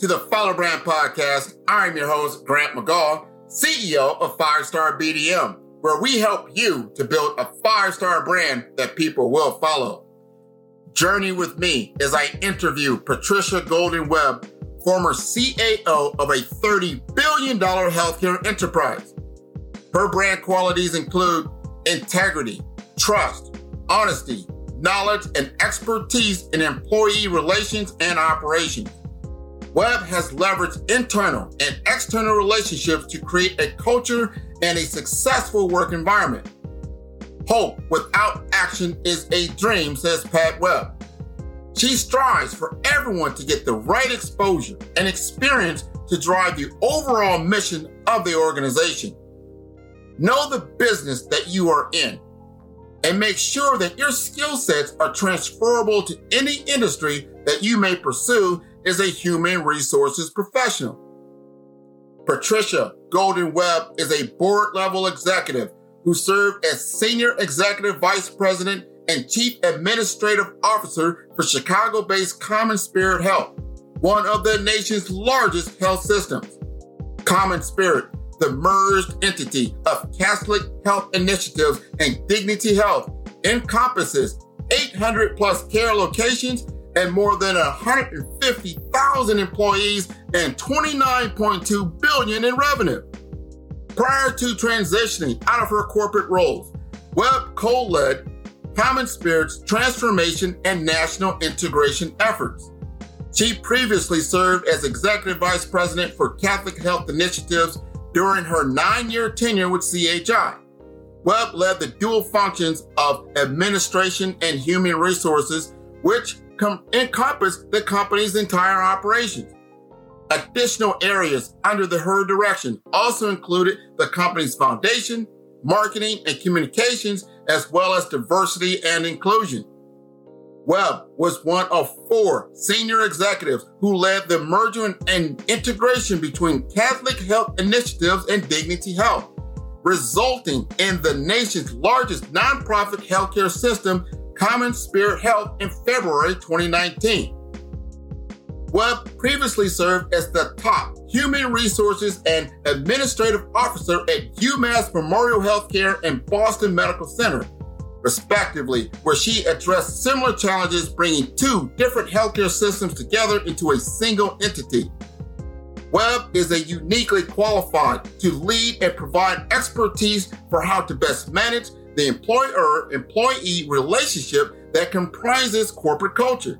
to the Follow Brand Podcast. I'm your host, Grant McGaugh, CEO of Five Star BDM, where we help you to build a five star brand that people will follow. Journey with me as I interview Patricia Golden Webb, former CAO of a $30 billion healthcare enterprise. Her brand qualities include integrity, trust, honesty, knowledge, and expertise in employee relations and operations. Webb has leveraged internal and external relationships to create a culture and a successful work environment. Hope without action is a dream, says Pat Webb. She strives for everyone to get the right exposure and experience to drive the overall mission of the organization. Know the business that you are in and make sure that your skill sets are transferable to any industry that you may pursue is a human resources professional. Patricia Golden Webb is a board level executive who served as Senior Executive Vice President and Chief Administrative Officer for Chicago based CommonSpirit Health, one of the nation's largest health systems. CommonSpirit, the merged entity of Catholic Health Initiatives and Dignity Health, encompasses 800 plus care locations and more than 150,000 employees and 29.2 billion in revenue. Prior to transitioning out of her corporate roles, Webb co-led CommonSpirit's transformation and national integration efforts. She previously served as executive vice president for Catholic Health Initiatives during her nine-year tenure with CHI. Webb led the dual functions of administration and human resources, which com- encompass the company's entire operations. Additional areas under the her direction also included the company's foundation, marketing and communications, as well as diversity and inclusion. Webb was one of four senior executives who led the merger and integration between Catholic Health Initiatives and Dignity Health, resulting in the nation's largest nonprofit healthcare system CommonSpirit Health in February 2019. Webb previously served as the top human resources and administrative officer at UMass Memorial Healthcare and Boston Medical Center, respectively, where she addressed similar challenges bringing two different healthcare systems together into a single entity. Webb is a uniquely qualified to lead and provide expertise for how to best manage the employer employee relationship that comprises corporate culture.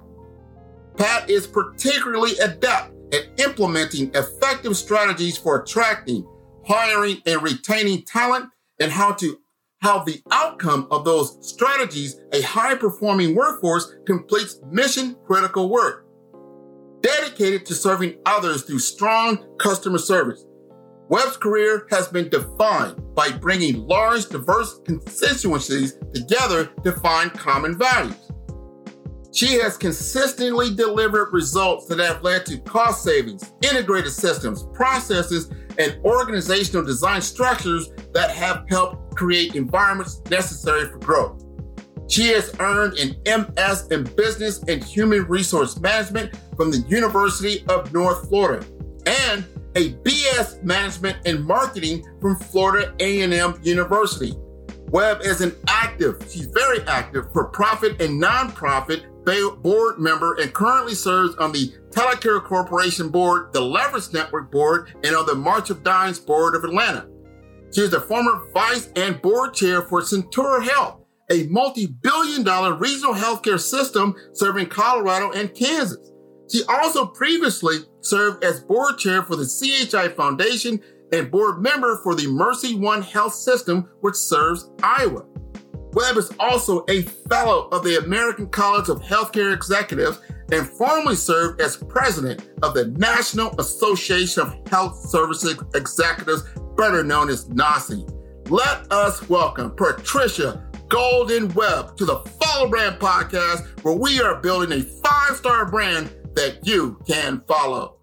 Pat is particularly adept at implementing effective strategies for attracting, hiring, and retaining talent and how to how the outcome of those strategies, a high performing workforce completes mission critical work. Dedicated to serving others through strong customer service, Webb's career has been defined by bringing large, diverse constituencies together to find common values. She has consistently delivered results that have led to cost savings, integrated systems, processes, and organizational design structures that have helped create environments necessary for growth. She has earned an MS in Business and Human Resource Management from the University of North Florida and a BS Management and Marketing from Florida A&M University. Webb is an active, she's very active for profit and nonprofit board member and currently serves on the Telecare Corporation Board, the Leverage Network Board, and on the March of Dimes Board of Atlanta. She is the former vice and board chair for Centura Health, a multi-billion dollar regional healthcare system serving Colorado and Kansas. She also previously served as board chair for the CHI Foundation and board member for the MercyOne Health System, which serves Iowa. Webb is also a fellow of the American College of Healthcare Executives and formerly served as president of the National Association of Health Services Executives, better known as NAHSE. Let us welcome Patricia Golden Webb to the Follow Brand Podcast, where we are building a five star brand that you can follow.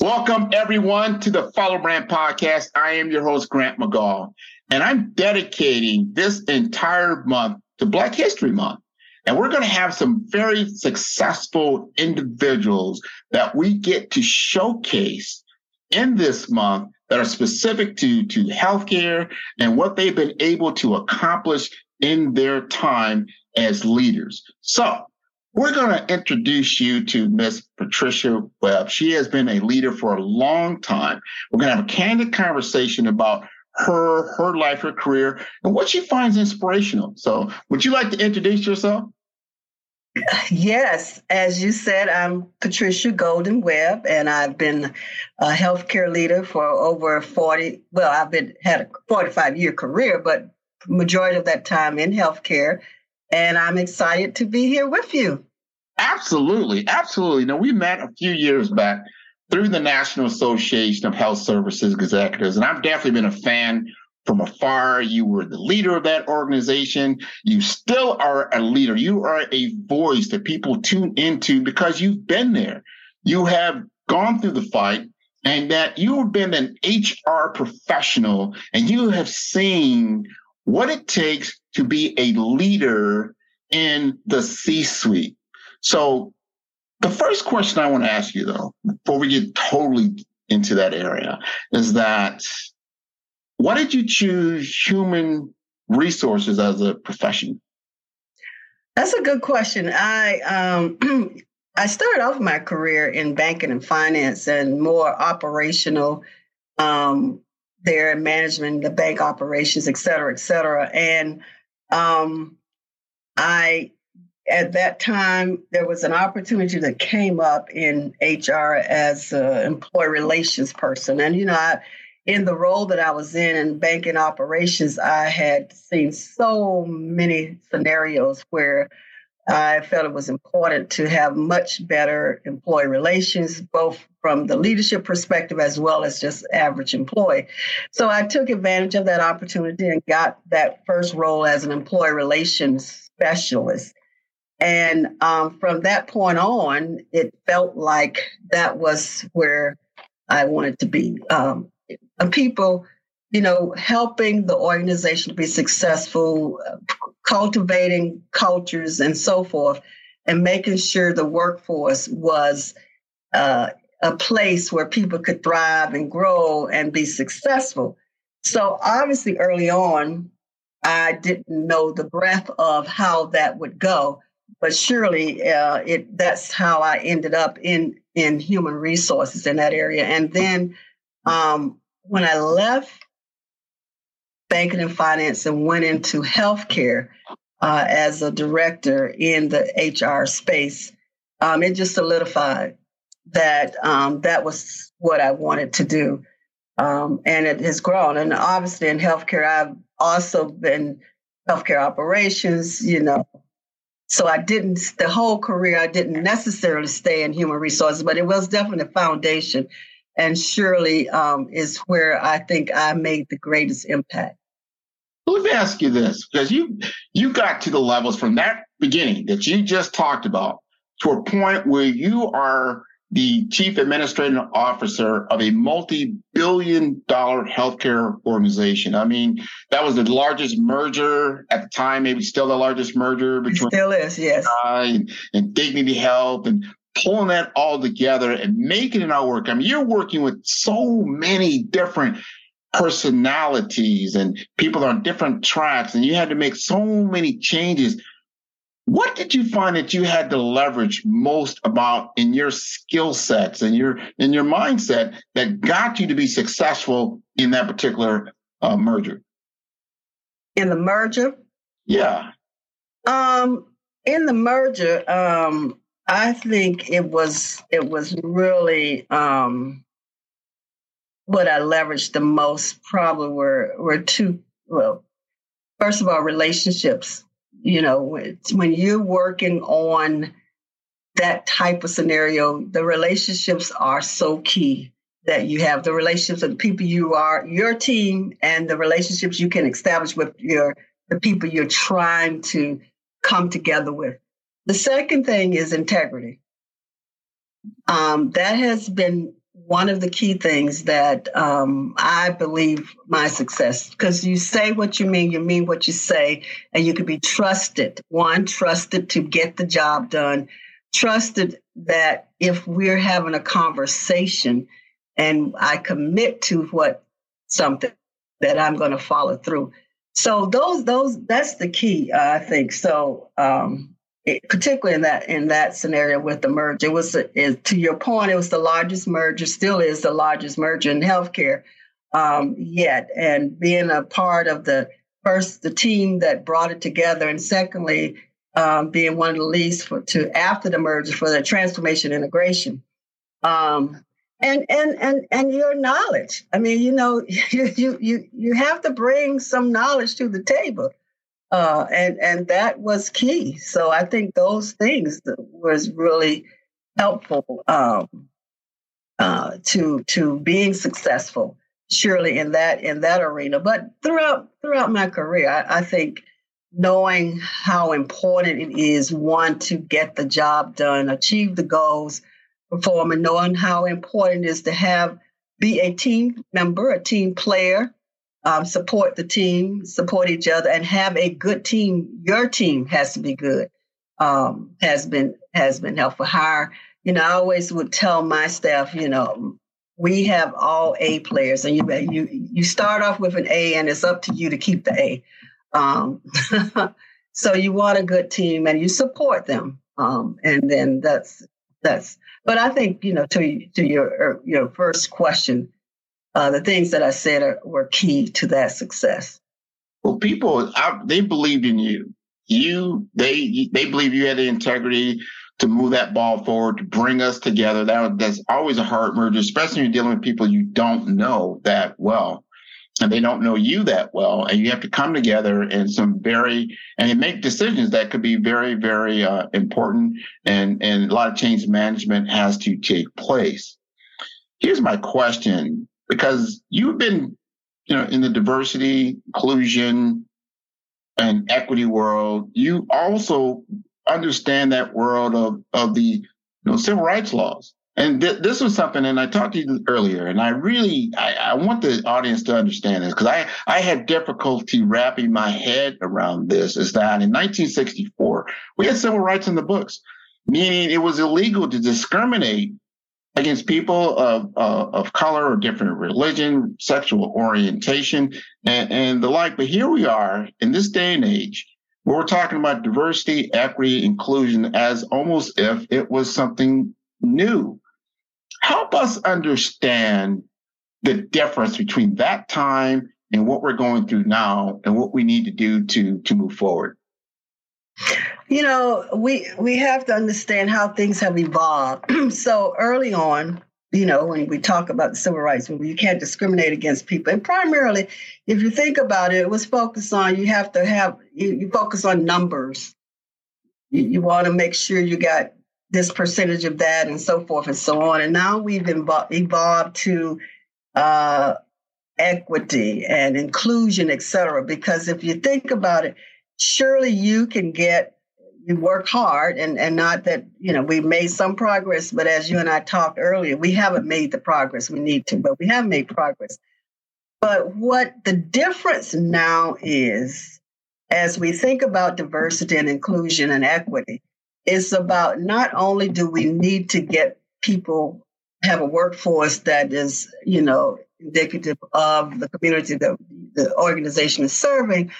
Welcome, everyone, to the Follow Brand Podcast. I am your host, Grant McGaugh. And I'm dedicating this entire month to Black History Month. And we're going to have some very successful individuals that we get to showcase in this month that are specific to, to healthcare and what they've been able to accomplish in their time as leaders. So we're going to introduce you to Miss Patricia Webb. She has been a leader for a long time. We're going to have a candid conversation about her, her life, her career, and what she finds inspirational. So, would you like to introduce yourself? Yes, as you said, I'm Patricia Golden Webb, and I've been a healthcare leader for over 40. Well, I've been had a 45 year career, but majority of that time in healthcare. And I'm excited to be here with you. Absolutely, absolutely. Now we met a few years back through the National Association of Health Services Executives. And I've definitely been a fan from afar. You were the leader of that organization. You still are a leader. You are a voice that people tune into because you've been there. You have gone through the fight and that you have been an HR professional and you have seen what it takes to be a leader in the C suite. So the first question I want to ask you, though, before we get totally into that area, is that why did you choose human resources as a profession? That's a good question. I um, I started off my career in banking and finance and more operational um, there in management, the bank operations, et cetera, et cetera. And um, I at that time, there was an opportunity that came up in HR as an employee relations person. And, you know, I, in the role that I was in in banking operations, I had seen so many scenarios where I felt it was important to have much better employee relations, both from the leadership perspective as well as just average employee. So I took advantage of that opportunity and got that first role as an employee relations specialist. And um, from that point on, it felt like that was where I wanted to be. Um, people, you know, helping the organization to be successful, cultivating cultures and so forth, and making sure the workforce was uh, a place where people could thrive and grow and be successful. So, obviously, early on, I didn't know the breadth of how that would go but surely uh, it that's how I ended up in in human resources in that area. And then um, when I left banking and finance and went into healthcare uh, as a director in the HR space, um, it just solidified that um, that was what I wanted to do. Um, and it has grown. And obviously, in healthcare, I've also been healthcare operations, you know, so I didn't, the whole career, I didn't necessarily stay in human resources, but it was definitely a foundation and surely um, is where I think I made the greatest impact. Let me ask you this, because you you got to the levels from that beginning that you just talked about to a point where you are the chief administrative officer of a multi-billion dollar healthcare organization. I mean, that was the largest merger at the time, maybe still the largest merger between it still is, yes. And, and Dignity Health and pulling that all together and making it all work. I mean, you're working with so many different personalities and people on different tracks, and you had to make so many changes what did you find that you had to leverage most about in your skill sets and your in your mindset that got you to be successful in that particular uh, merger? In the merger? Yeah. Um, in the merger, um, I think it was it was really um, what I leveraged the most. Probably were were two. Well, first of all, relationships you know, when you're working on that type of scenario, the relationships are so key that you have the relationships of the people you are, your team, and the relationships you can establish with your the people you're trying to come together with. The second thing is integrity. Um, that has been one of the key things that um, I believe my success, because you say what you mean, you mean what you say, and you can be trusted. One, trusted to get the job done, trusted that if we're having a conversation and I commit to what something that I'm going to follow through. So those those that's the key, uh, I think. So um, it, particularly in that in that scenario with the merger. It was it, to your point, it was the largest merger, still is the largest merger in healthcare um, yet, and being a part of the first the team that brought it together, and secondly, um, being one of the leads for to after the merger for the transformation integration. Um, and and and and your knowledge. I mean, you know, you you you you have to bring some knowledge to the table uh, and and that was key. So I think those things was really helpful um, uh, to to being successful. Surely in that in that arena, but throughout throughout my career, I, I think knowing how important it is one to get the job done, achieve the goals, perform, and knowing how important it is to have be a team member, a team player, um, support the team, support each other, and have a good team. Your team has to be good. Um, has been has been helpful. Hire, you know, I always would tell my staff, you know, we have all A players, and you you you start off with an A, and it's up to you to keep the A. Um, so you want a good team, and you support them, um, and then that's that's. But I think you know to to your your first question, uh, the things that I said are, were key to that success. Well, people, I, they believed in you. You, they, they believe you had the integrity to move that ball forward, to bring us together. That that's always a hard merger, especially when you're dealing with people you don't know that well, and they don't know you that well, and you have to come together in some very and make decisions that could be very, very uh, important, and and a lot of change management has to take place. Here's my question because you've been, you know, in the diversity, inclusion, and equity world. You also understand that world of of the you know civil rights laws. And th- this was something, and I talked to you earlier, and I really I, I want the audience to understand this because I I had difficulty wrapping my head around this. Is that in 1964 we had civil rights in the books, meaning it was illegal to discriminate against people of, uh, of color or different religion, sexual orientation, and, and the like. But here we are in this day and age where we're talking about diversity, equity, inclusion as almost if it was something new. Help us understand the difference between that time and what we're going through now and what we need to do to, to move forward. You know, we we have to understand how things have evolved. so early on, you know, when we talk about the civil rights movement, you can't discriminate against people. And primarily, if you think about it, it was focused on you have to have you, you focus on numbers. You, you want to make sure you got this percentage of that and so forth and so on. And now we've evolved, evolved to uh, equity and inclusion, et cetera. Because if you think about it, surely you can get we work hard and, and not that, you know, we've made some progress, but as you and I talked earlier, we haven't made the progress we need to, but we have made progress. But what the difference now is, as we think about diversity and inclusion and equity, it's about not only do we need to get people have a workforce that is, you know, indicative of the community that the organization is serving,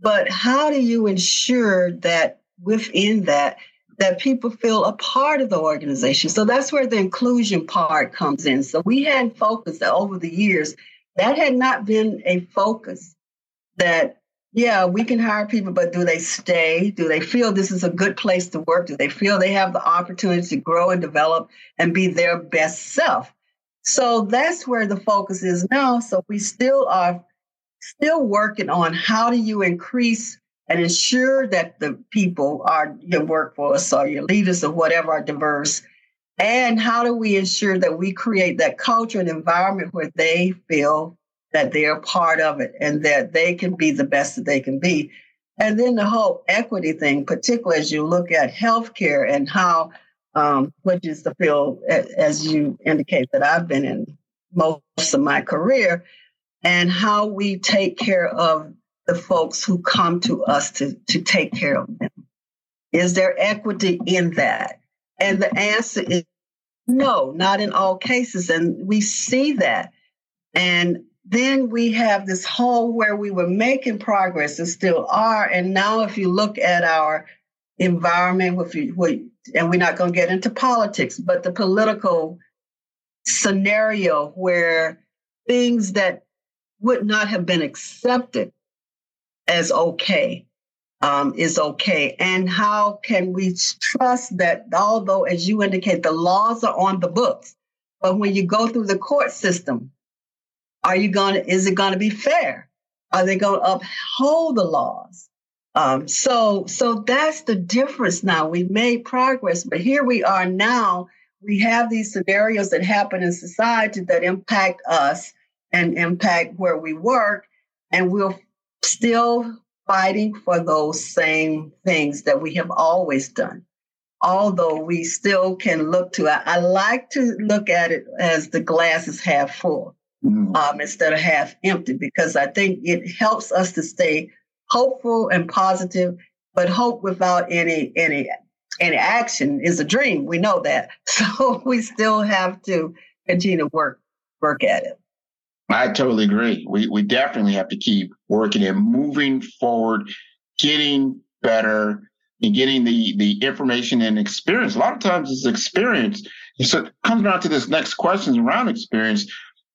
but how do you ensure that within that that people feel a part of the organization? So that's where the inclusion part comes in. So we had focused over the years that had not been a focus that yeah we can hire people but do they stay do they feel this is a good place to work do they feel they have the opportunity to grow and develop and be their best self so that's where the focus is now so we still are still working on how do you increase and ensure that the people are your workforce or your leaders or whatever are diverse and how do we ensure that we create that culture and environment where they feel that they're part of it and that they can be the best that they can be? And then the whole equity thing, particularly as you look at healthcare and how, um, which is the field, as you indicate, that I've been in most of my career, and how we take care of the folks who come to us to, to take care of them. Is there equity in that? And the answer is no, not in all cases. And we see that. And then we have this whole where we were making progress and still are. And now, if you look at our environment, if you, and we're not going to get into politics, but the political scenario where things that would not have been accepted as okay um, is okay? And how can we trust that, although, as you indicate, the laws are on the books, but when you go through the court system, are you going to, is it going to be fair? Are they going to uphold the laws? Um, so, so that's the difference now. We've made progress, but here we are now. We have these scenarios that happen in society that impact us and impact where we work, and we'll still fighting for those same things that we have always done. Although we still can look to, I, I like to look at it as the glass is half full mm. um, instead of half empty, because I think it helps us to stay hopeful and positive, but hope without any, any, any action is a dream. We know that. So we still have to continue to work, work at it. I totally agree. We we definitely have to keep working and moving forward, getting better, and getting the the information and experience. A lot of times it's experience. So it comes down to this next question around experience,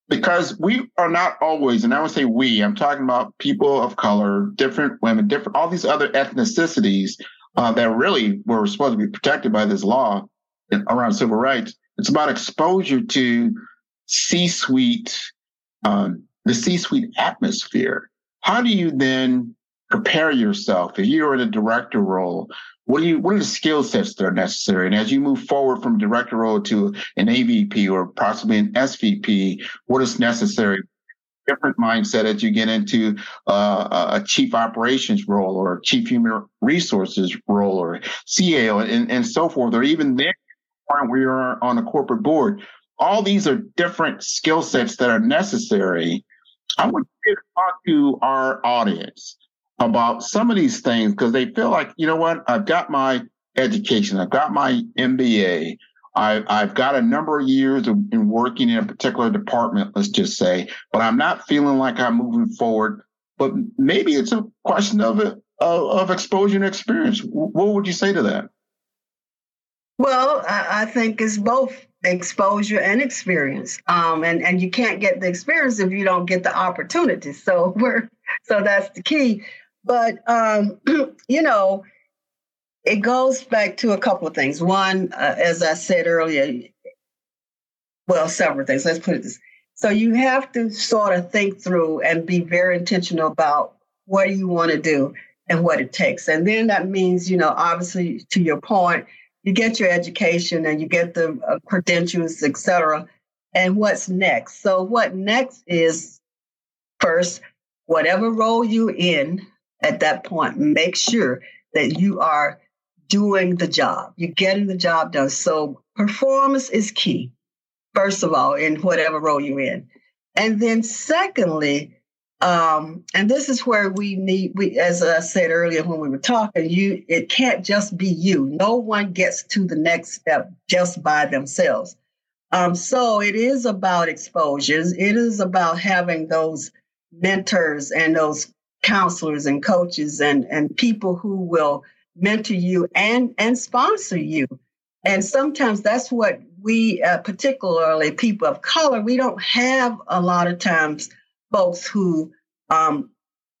because we are not always, and I would say we, I'm talking about people of color, different women, different all these other ethnicities uh, that really were supposed to be protected by this law around civil rights. It's about exposure to C-suite um, the C-suite atmosphere. How do you then prepare yourself if you're in a director role? What do you? What are the skill sets that are necessary? And as you move forward from director role to an AVP or possibly an SVP, what is necessary? Different mindset as you get into uh, a chief operations role or chief human resources role or CAO and, and so forth, or even there where you're on a corporate board all these are different skill sets that are necessary. I want you to talk to our audience about some of these things because they feel like, you know what, I've got my education, I've got my MBA, I, have got a number of years of, in working in a particular department, let's just say, but I'm not feeling like I'm moving forward. But maybe it's a question of, of, of exposure and experience. What would you say to that? Well, I, I think it's both exposure and experience. Um, and, and you can't get the experience if you don't get the opportunity. So we're so that's the key. But um, you know, it goes back to a couple of things. One, uh, as I said earlier, well, several things. Let's put it this. So you have to sort of think through and be very intentional about what you want to do and what it takes. And then that means, you know, obviously to your point, you get your education and you get the uh, credentials, et cetera. And what's next? So, what next is first, whatever role you're in at that point, make sure that you are doing the job. You're getting the job done. So performance is key, first of all, in whatever role you're in. And then secondly, um, and this is where we need we as I said earlier when we were talking, you it can't just be you. No one gets to the next step just by themselves. Um, so it is about exposures. It is about having those mentors and those counselors and coaches and, and people who will mentor you and, and sponsor you. And sometimes that's what we, uh, particularly people of color, we don't have a lot of times folks who um,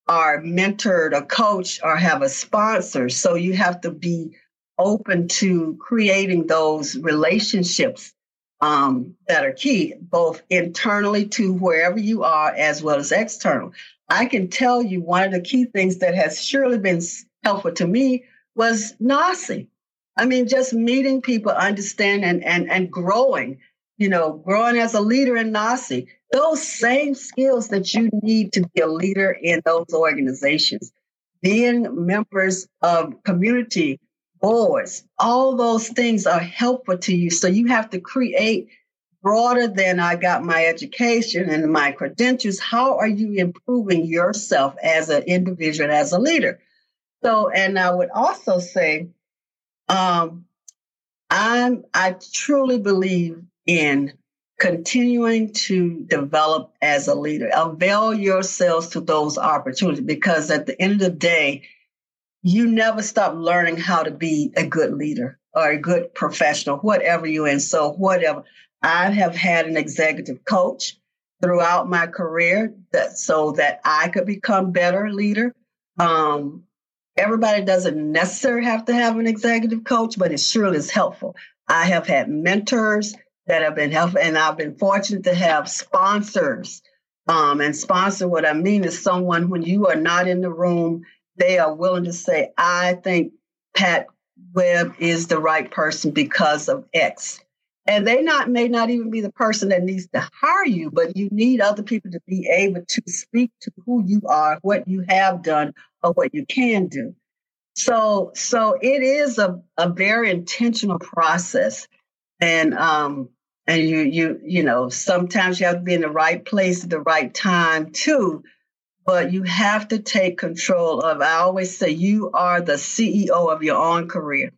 are mentored or coached or have a sponsor. So you have to be open to creating those relationships um, that are key, both internally to wherever you are as well as external. I can tell you one of the key things that has surely been helpful to me was NAHSE. I mean, just meeting people, understanding and, and, and growing, you know, growing as a leader in NAHSE, those same skills that you need to be a leader in those organizations, being members of community boards, all those things are helpful to you. So you have to create broader than I got my education and my credentials. How are you improving yourself as an individual, as a leader? So, and I would also say, um, I'm I truly believe in continuing to develop as a leader. Avail yourselves to those opportunities because at the end of the day, you never stop learning how to be a good leader or a good professional, whatever you're in. So, whatever. I have had an executive coach throughout my career that so that I could become better leader. Um, everybody doesn't necessarily have to have an executive coach, but it surely is helpful. I have had mentors that have been helpful, and I've been fortunate to have sponsors. Um, and sponsor, what I mean is someone when you are not in the room they are willing to say, I think Pat Webb is the right person because of X. And they not may not even be the person that needs to hire you, but you need other people to be able to speak to who you are, what you have done, or what you can do. So, so it is a, a very intentional process. And um, and you you you know, sometimes you have to be in the right place at the right time too. But you have to take control of i always say you are the ceo of your own career.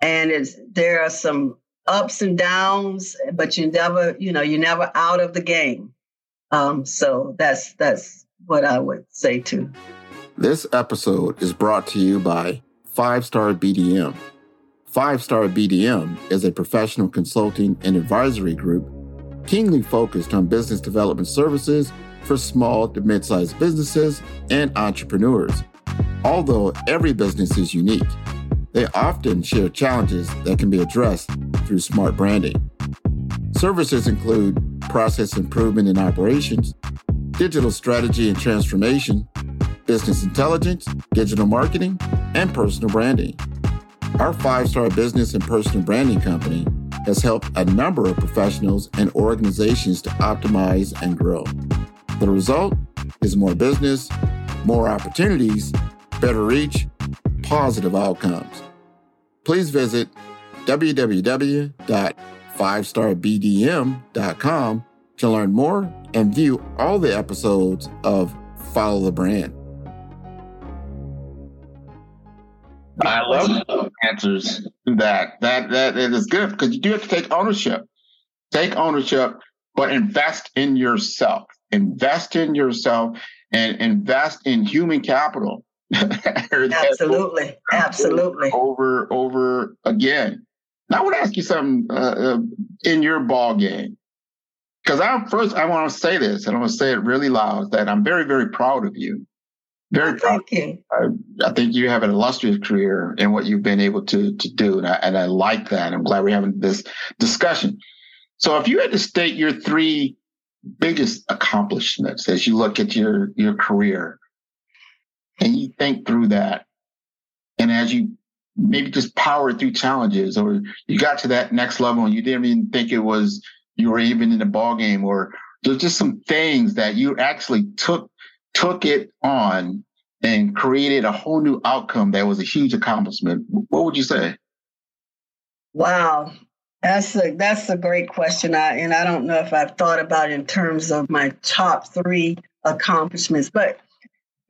And it's there are some ups and downs but you never you know you're never out of the game. Um, so that's that's what i would say too. This episode is brought to you by five star bdm five star bdm is a professional consulting and advisory group keenly focused on business development services for small to mid sized businesses and entrepreneurs. Although every business is unique, they often share challenges that can be addressed through smart branding. Services include process improvement in operations, digital strategy and transformation, business intelligence, digital marketing, and personal branding. Our five star business and personal branding company has helped a number of professionals and organizations to optimize and grow. The result is more business, more opportunities, better reach, positive outcomes. Please visit www.fivestarbdm.com to learn more and view all the episodes of Follow the Brand. I love answers to that. That that is good because you do have to take ownership. Take ownership, but invest in yourself invest in yourself and invest in human capital. absolutely, absolutely. Over, over again. Now I want to ask you something uh, uh, in your ball game, because I first I want to say this, and I want to say it really loud that I'm very, very proud of you. Very proud. Thank you. I, I, think you have an illustrious career in what you've been able to to do, and I, and I like that. I'm glad we're having this discussion. So, if you had to state your three biggest accomplishments as you look at your your career and you think through that and as you maybe just powered through challenges or you got to that next level and you didn't even think it was you were even in a ball game or there's just some things that you actually took took it on and created a whole new outcome that was a huge accomplishment, what would you say? Wow. That's a that's a great question. I and I don't know if I've thought about in terms of my top three accomplishments, but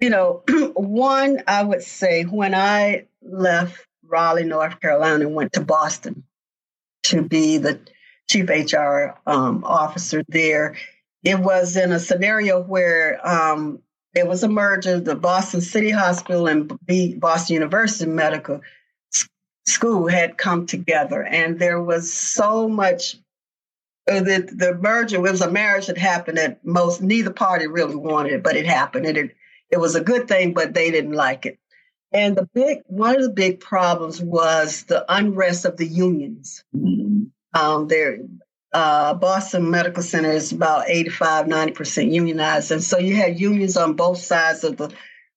you know, one I would say when I left Raleigh, North Carolina, and went to Boston to be the chief HR um, officer there. It was in a scenario where um, it was a merger. The Boston City Hospital and B- Boston University Medical School had come together, and there was so much. Uh, the, the merger it was a marriage that happened that most neither party really wanted it, but it happened. And it it was a good thing, but they didn't like it. And the big one of the big problems was the unrest of the unions. Mm-hmm. Um, there, uh, Boston Medical Center is about 85, 90% unionized. And so you had unions on both sides of the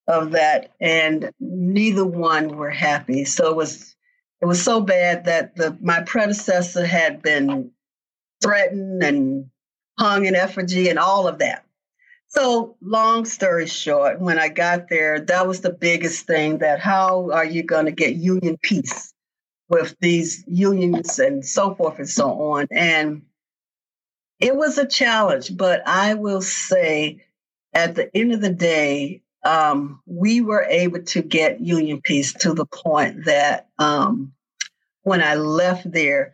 of that, and neither one were happy. So it was it was so bad that the my predecessor had been threatened and hung in effigy and all of that. So long story short, when I got there, that was the biggest thing that how are you going to get union peace? with these unions and so forth and so on. And it was a challenge, but I will say at the end of the day, um, we were able to get union peace to the point that um, when I left there,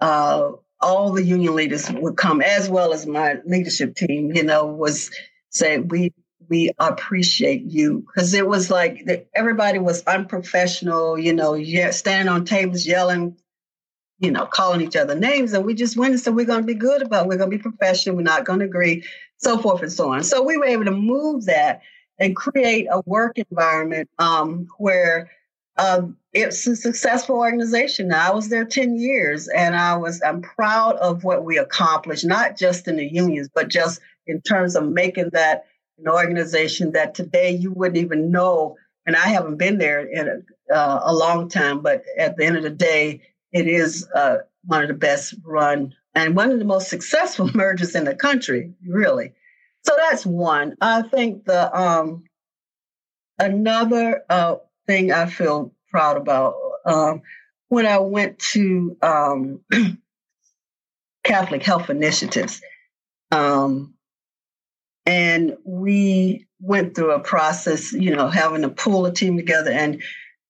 uh, all the union leaders would come, as well as my leadership team, you know, was say, we we appreciate you. Because it was like the, everybody was unprofessional, you know, yeah, standing on tables yelling, you know, calling each other names, and we just went and said we're going to be good about, it. we're going to be professional, we're not going to agree, so forth and so on. So we were able to move that and create a work environment um, where um, it's a successful organization. Now I was there ten years, and I was I'm proud of what we accomplished, not just in the unions, but just in terms of making that an organization that today you wouldn't even know. And I haven't been there in a, uh, a long time, but at the end of the day, it is uh, one of the best run and one of the most successful mergers in the country, really. So that's one. I think the um, another uh, thing I feel proud about um, when I went to um, Catholic Health Initiatives. Um, and we went through a process, you know, having to pull a team together and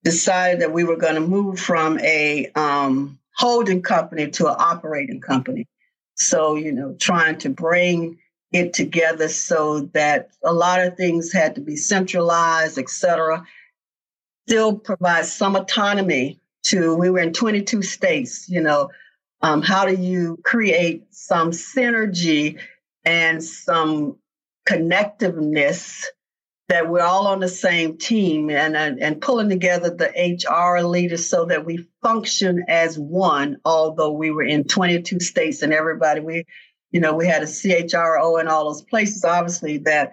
decided that we were going to move from a um, holding company to an operating company. So, you know, trying to bring it together so that a lot of things had to be centralized, et cetera. Still provide some autonomy to, we were in 22 states, you know, um, how do you create some synergy and some connectiveness that we're all on the same team and, and, and pulling together the HR leaders so that we function as one, although we were in 22 states and everybody, we, you know, we had a CHRO in all those places, obviously, that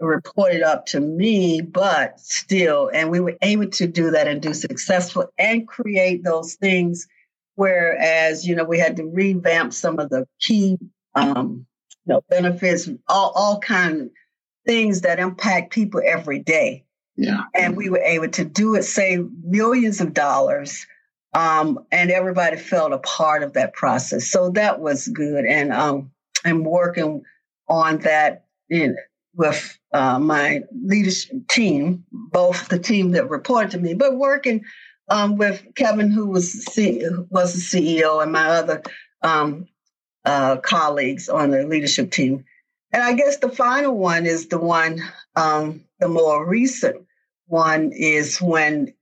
reported up to me, but still, and we were able to do that and do successful and create those things. Whereas, you know, we had to revamp some of the key um, you know, benefits, all, all kind things that impact people every day. Yeah. And we were able to do it, save millions of dollars. Um, and everybody felt a part of that process. So that was good. And um, I'm working on that in, with uh, my leadership team, both the team that reported to me, but working um, with Kevin, who was C- was the CEO, and my other um, uh, colleagues on the leadership team. And I guess the final one is the one, um, the more recent one is when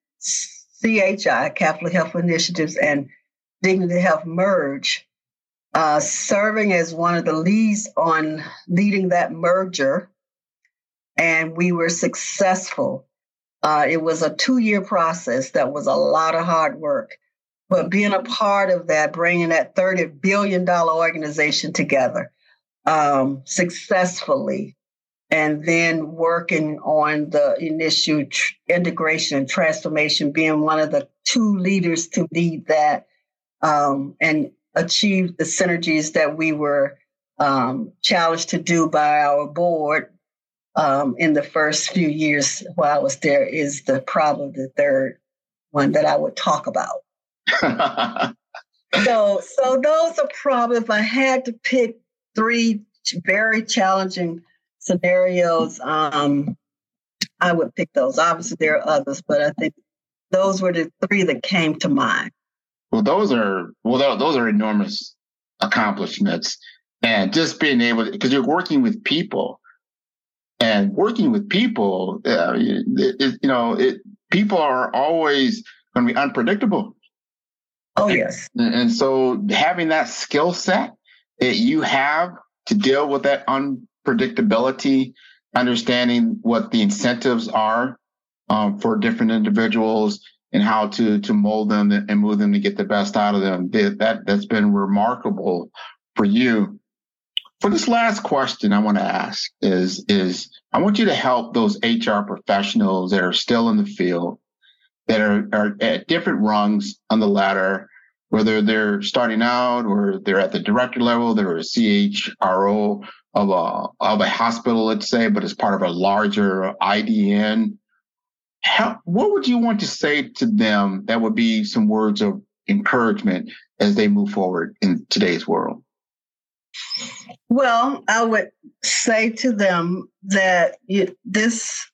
CHI, Catholic Health Initiatives, and Dignity Health merge, uh, serving as one of the leads on leading that merger. And we were successful. Uh, it was a two year process that was a lot of hard work. But being a part of that, bringing that $30 billion organization together um, successfully, and then working on the initial tr- integration and transformation, being one of the two leaders to lead that um, and achieve the synergies that we were um, challenged to do by our board um, in the first few years while I was there is the probably the third one that I would talk about. so, so those are probably if I had to pick three very challenging scenarios, um, I would pick those. Obviously, there are others, but I think those were the three that came to mind. Well, those are well, those are enormous accomplishments, and just being able because you're working with people, and working with people, uh, it, it, you know, it, people are always going to be unpredictable. Oh yes, and, and so having that skill set that you have to deal with that unpredictability, understanding what the incentives are um, for different individuals and how to to mold them and move them to get the best out of them. That that's been remarkable for you. For this last question, I want to ask is is I want you to help those HR professionals that are still in the field, that are, are at different rungs on the ladder, whether they're starting out or they're at the director level, they're a CHRO of a of a hospital, let's say, but as part of a larger IDN how, what would you want to say to them that would be some words of encouragement as they move forward in today's world? Well, I would say to them that you, this,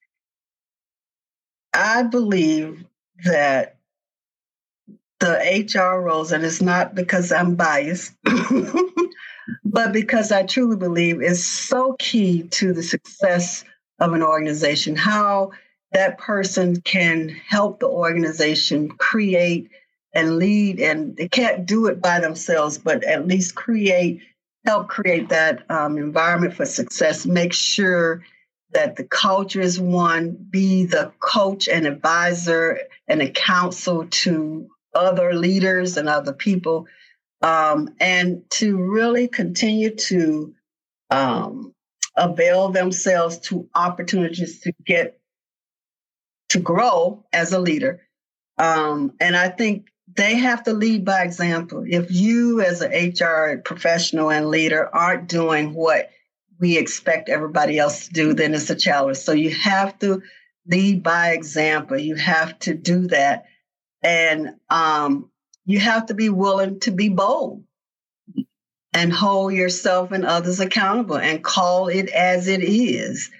I believe that the HR roles, and it's not because I'm biased, but because I truly believe is so key to the success of an organization. How that person can help the organization create and lead and they can't do it by themselves but at least create help create that um, environment for success make sure that the culture is one be the coach and advisor and a counsel to other leaders and other people um, and to really continue to um, avail themselves to opportunities to get to grow as a leader. Um, and I think they have to lead by example. If you, as an HR professional and leader, aren't doing what we expect everybody else to do, then it's a challenge. So you have to lead by example. You have to do that. And um, you have to be willing to be bold and hold yourself and others accountable and call it as it is.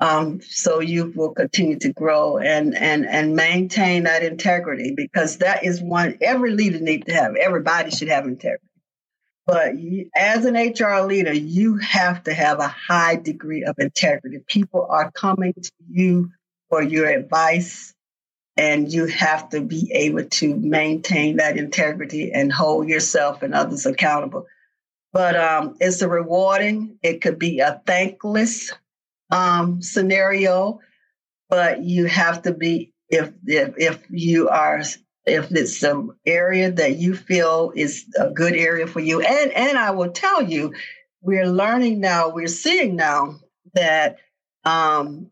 Um, so you will continue to grow and and and maintain that integrity because that is one every leader needs to have. Everybody should have integrity. But you, as an HR leader, you have to have a high degree of integrity. People are coming to you for your advice, and you have to be able to maintain that integrity and hold yourself and others accountable. But um, it's a rewarding. It could be a thankless um, scenario, but you have to be if if if you are if it's some area that you feel is a good area for you, and and I will tell you, we're learning now, we're seeing now that um,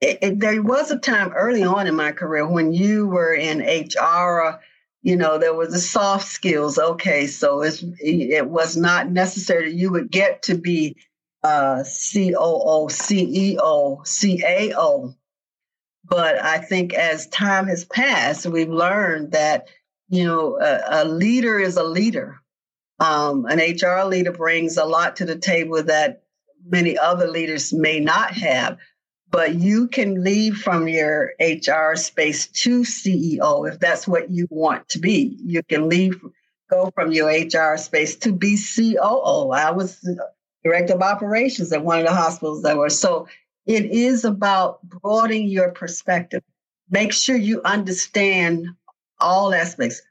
it, there was a time early on in my career when you were in HR you know there was the soft skills okay so it's it was not necessary you would get to be uh, COO, CEO, CAO. But I think as time has passed, we've learned that, you know, a, a leader is a leader. Um, an HR leader brings a lot to the table that many other leaders may not have. But you can leave from your HR space to CEO if that's what you want to be. You can leave, go from your HR space to be COO. I was director of operations at one of the hospitals that were. So it is about broadening your perspective. Make sure you understand all aspects.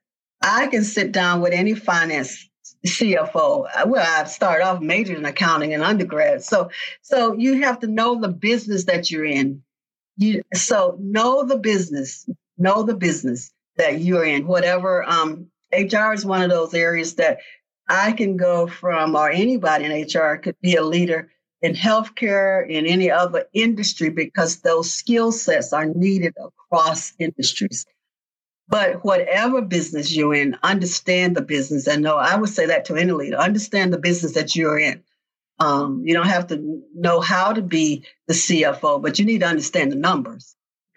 I can sit down with any finance CFO. Well, I've started off majoring in accounting in undergrad. So so you have to know the business that you're in. You so know the business, know the business that you're in. Whatever um HR is one of those areas that I can go from, or anybody in HR could be a leader in healthcare, in any other industry, because those skill sets are needed across industries. But whatever business you're in, understand the business and know. I would say that to any leader: understand the business that you're in. Um, you don't have to know how to be the CFO, but you need to understand the numbers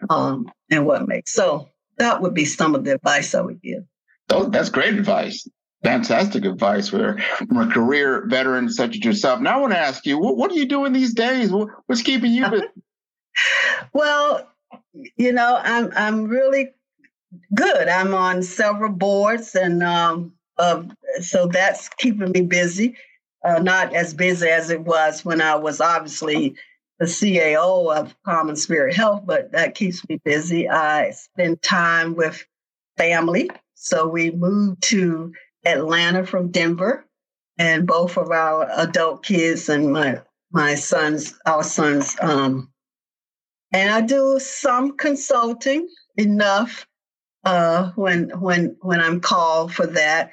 um, and what makes. So that would be some of the advice I would give. Oh, that's great advice. Fantastic advice for from a career veteran such as yourself. Now I want to ask you, what, what are you doing these days? What's keeping you busy? well, you know, I'm I'm really good. I'm on several boards, and um, uh, so that's keeping me busy. Uh, not as busy as it was when I was obviously the CAO of CommonSpirit Health, but that keeps me busy. I spend time with family. So we moved to Atlanta from Denver, and both of our adult kids and my my sons, our sons, um, and I do some consulting enough uh, when when when I'm called for that,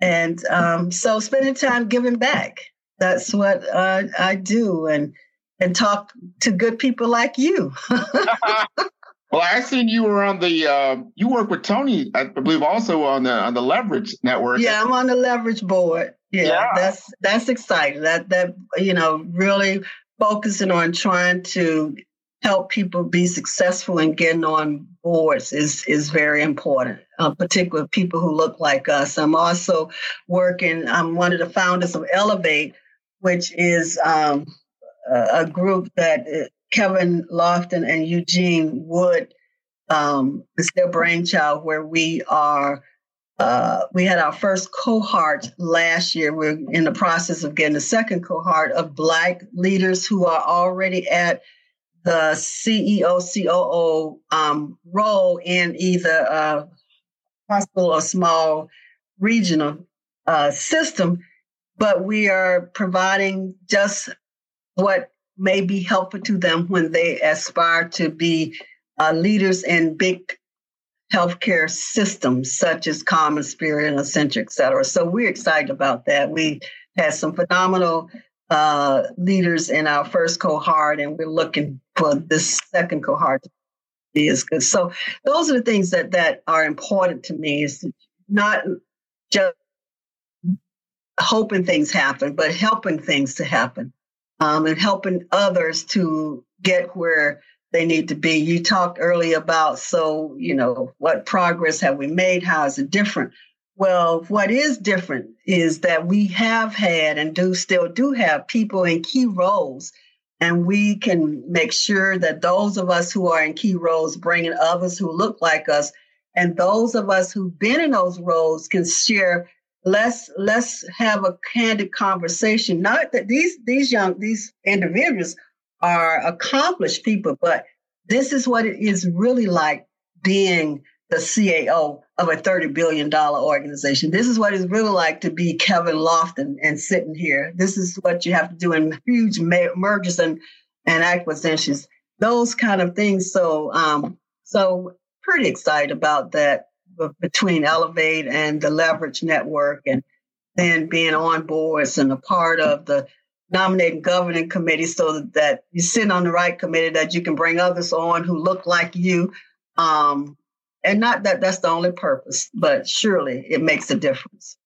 and um, so spending time giving back. That's what uh, I do, and and talk to good people like you. well, I seen you were on the uh, you work with Tony, I believe, also on the on the Leverage Network. Yeah, I'm on the Leverage board. Yeah, yeah. that's that's exciting. That that you know really focusing on trying to help people be successful in getting on boards is is very important, uh, particularly people who look like us. I'm also working. I'm one of the founders of Elevate, which is um, a group that uh, Kevin Lofton and Eugene Wood um, is their brainchild, where we are. Uh, we had our first cohort last year. We're in the process of getting a second cohort of Black leaders who are already at the CEO, COO um, role in either a hospital or small regional uh, system, but we are providing just what may be helpful to them when they aspire to be uh, leaders in big healthcare systems such as CommonSpirit and Ascension, et cetera. So we're excited about that. We had some phenomenal uh, leaders in our first cohort, and we're looking for this second cohort to be as good. So those are the things that that are important to me. Is not just hoping things happen, but helping things to happen um, and helping others to get where they need to be. You talked earlier about, so, you know, what progress have we made? How is it different? Well, what is different is that we have had and do still do have people in key roles. And we can make sure that those of us who are in key roles bring in others who look like us, and those of us who've been in those roles can share let's let's have a candid conversation not that these these young these individuals are accomplished people but this is what it is really like being the CAO of a $30 billion organization. This is what it's really like to be Kevin Lofton and sitting here. This is what you have to do in huge mergers and, and acquisitions, those kind of things. So, um, so pretty excited about that between Elevate and the Leverage Network, and then being on boards and a part of the nominating governing committee so that you sit on the right committee that you can bring others on who look like you. Um, and not that that's the only purpose, but surely it makes a difference.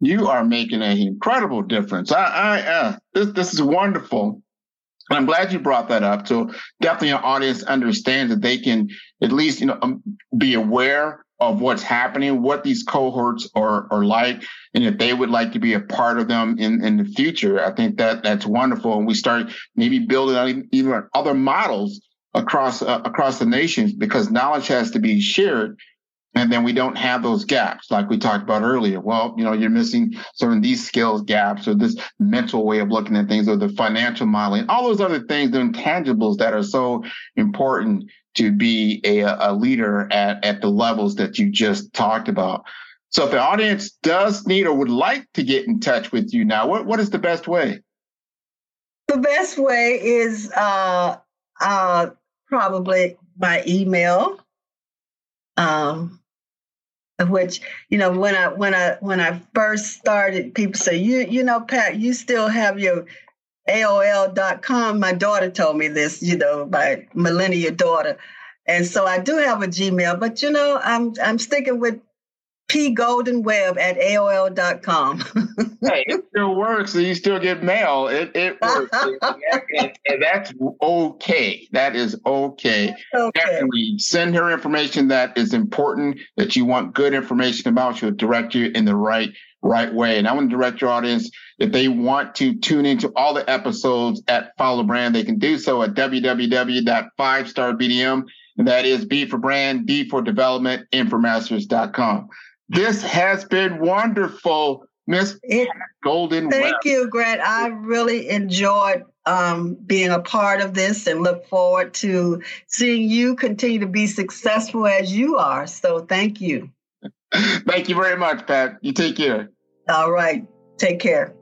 You are making an incredible difference. I, I uh, this, this is wonderful. And I'm glad you brought that up. So definitely our audience understands that they can at least, you know, um, be aware of what's happening, what these cohorts are, are like, and if they would like to be a part of them in, in the future. I think that that's wonderful. And we start maybe building on even other models across uh, across the nations because knowledge has to be shared and then we don't have those gaps like we talked about earlier well you know you're missing certain these skills gaps or this mental way of looking at things or the financial modeling all those other things the intangibles that are so important to be a, a leader at, at the levels that you just talked about. So if the audience does need or would like to get in touch with you now, what, what is the best way? The best way is uh, uh, probably by email. Um, which you know when I when I when I first started, people say you you know Pat, you still have your AOL.com. My daughter told me this, you know, my millennial daughter. And so I do have a Gmail, but you know, I'm I'm sticking with pgoldenweb at aol.com. hey, it still works. So you still get mail. It, it works. and, and, that's okay. That is okay. okay. Definitely send her information that is important, that you want good information about. She'll direct you in the right right way. And I want to direct your audience if they want to tune into all the episodes at Follow Brand, they can do so at www.5starbdm. And that is B for brand, D for development, informasters.com. This has been wonderful, Miss Golden. Thank you, Grant. I really enjoyed um, being a part of this and look forward to seeing you continue to be successful as you are. So thank you. thank you very much, Pat. You take care. All right. Take care.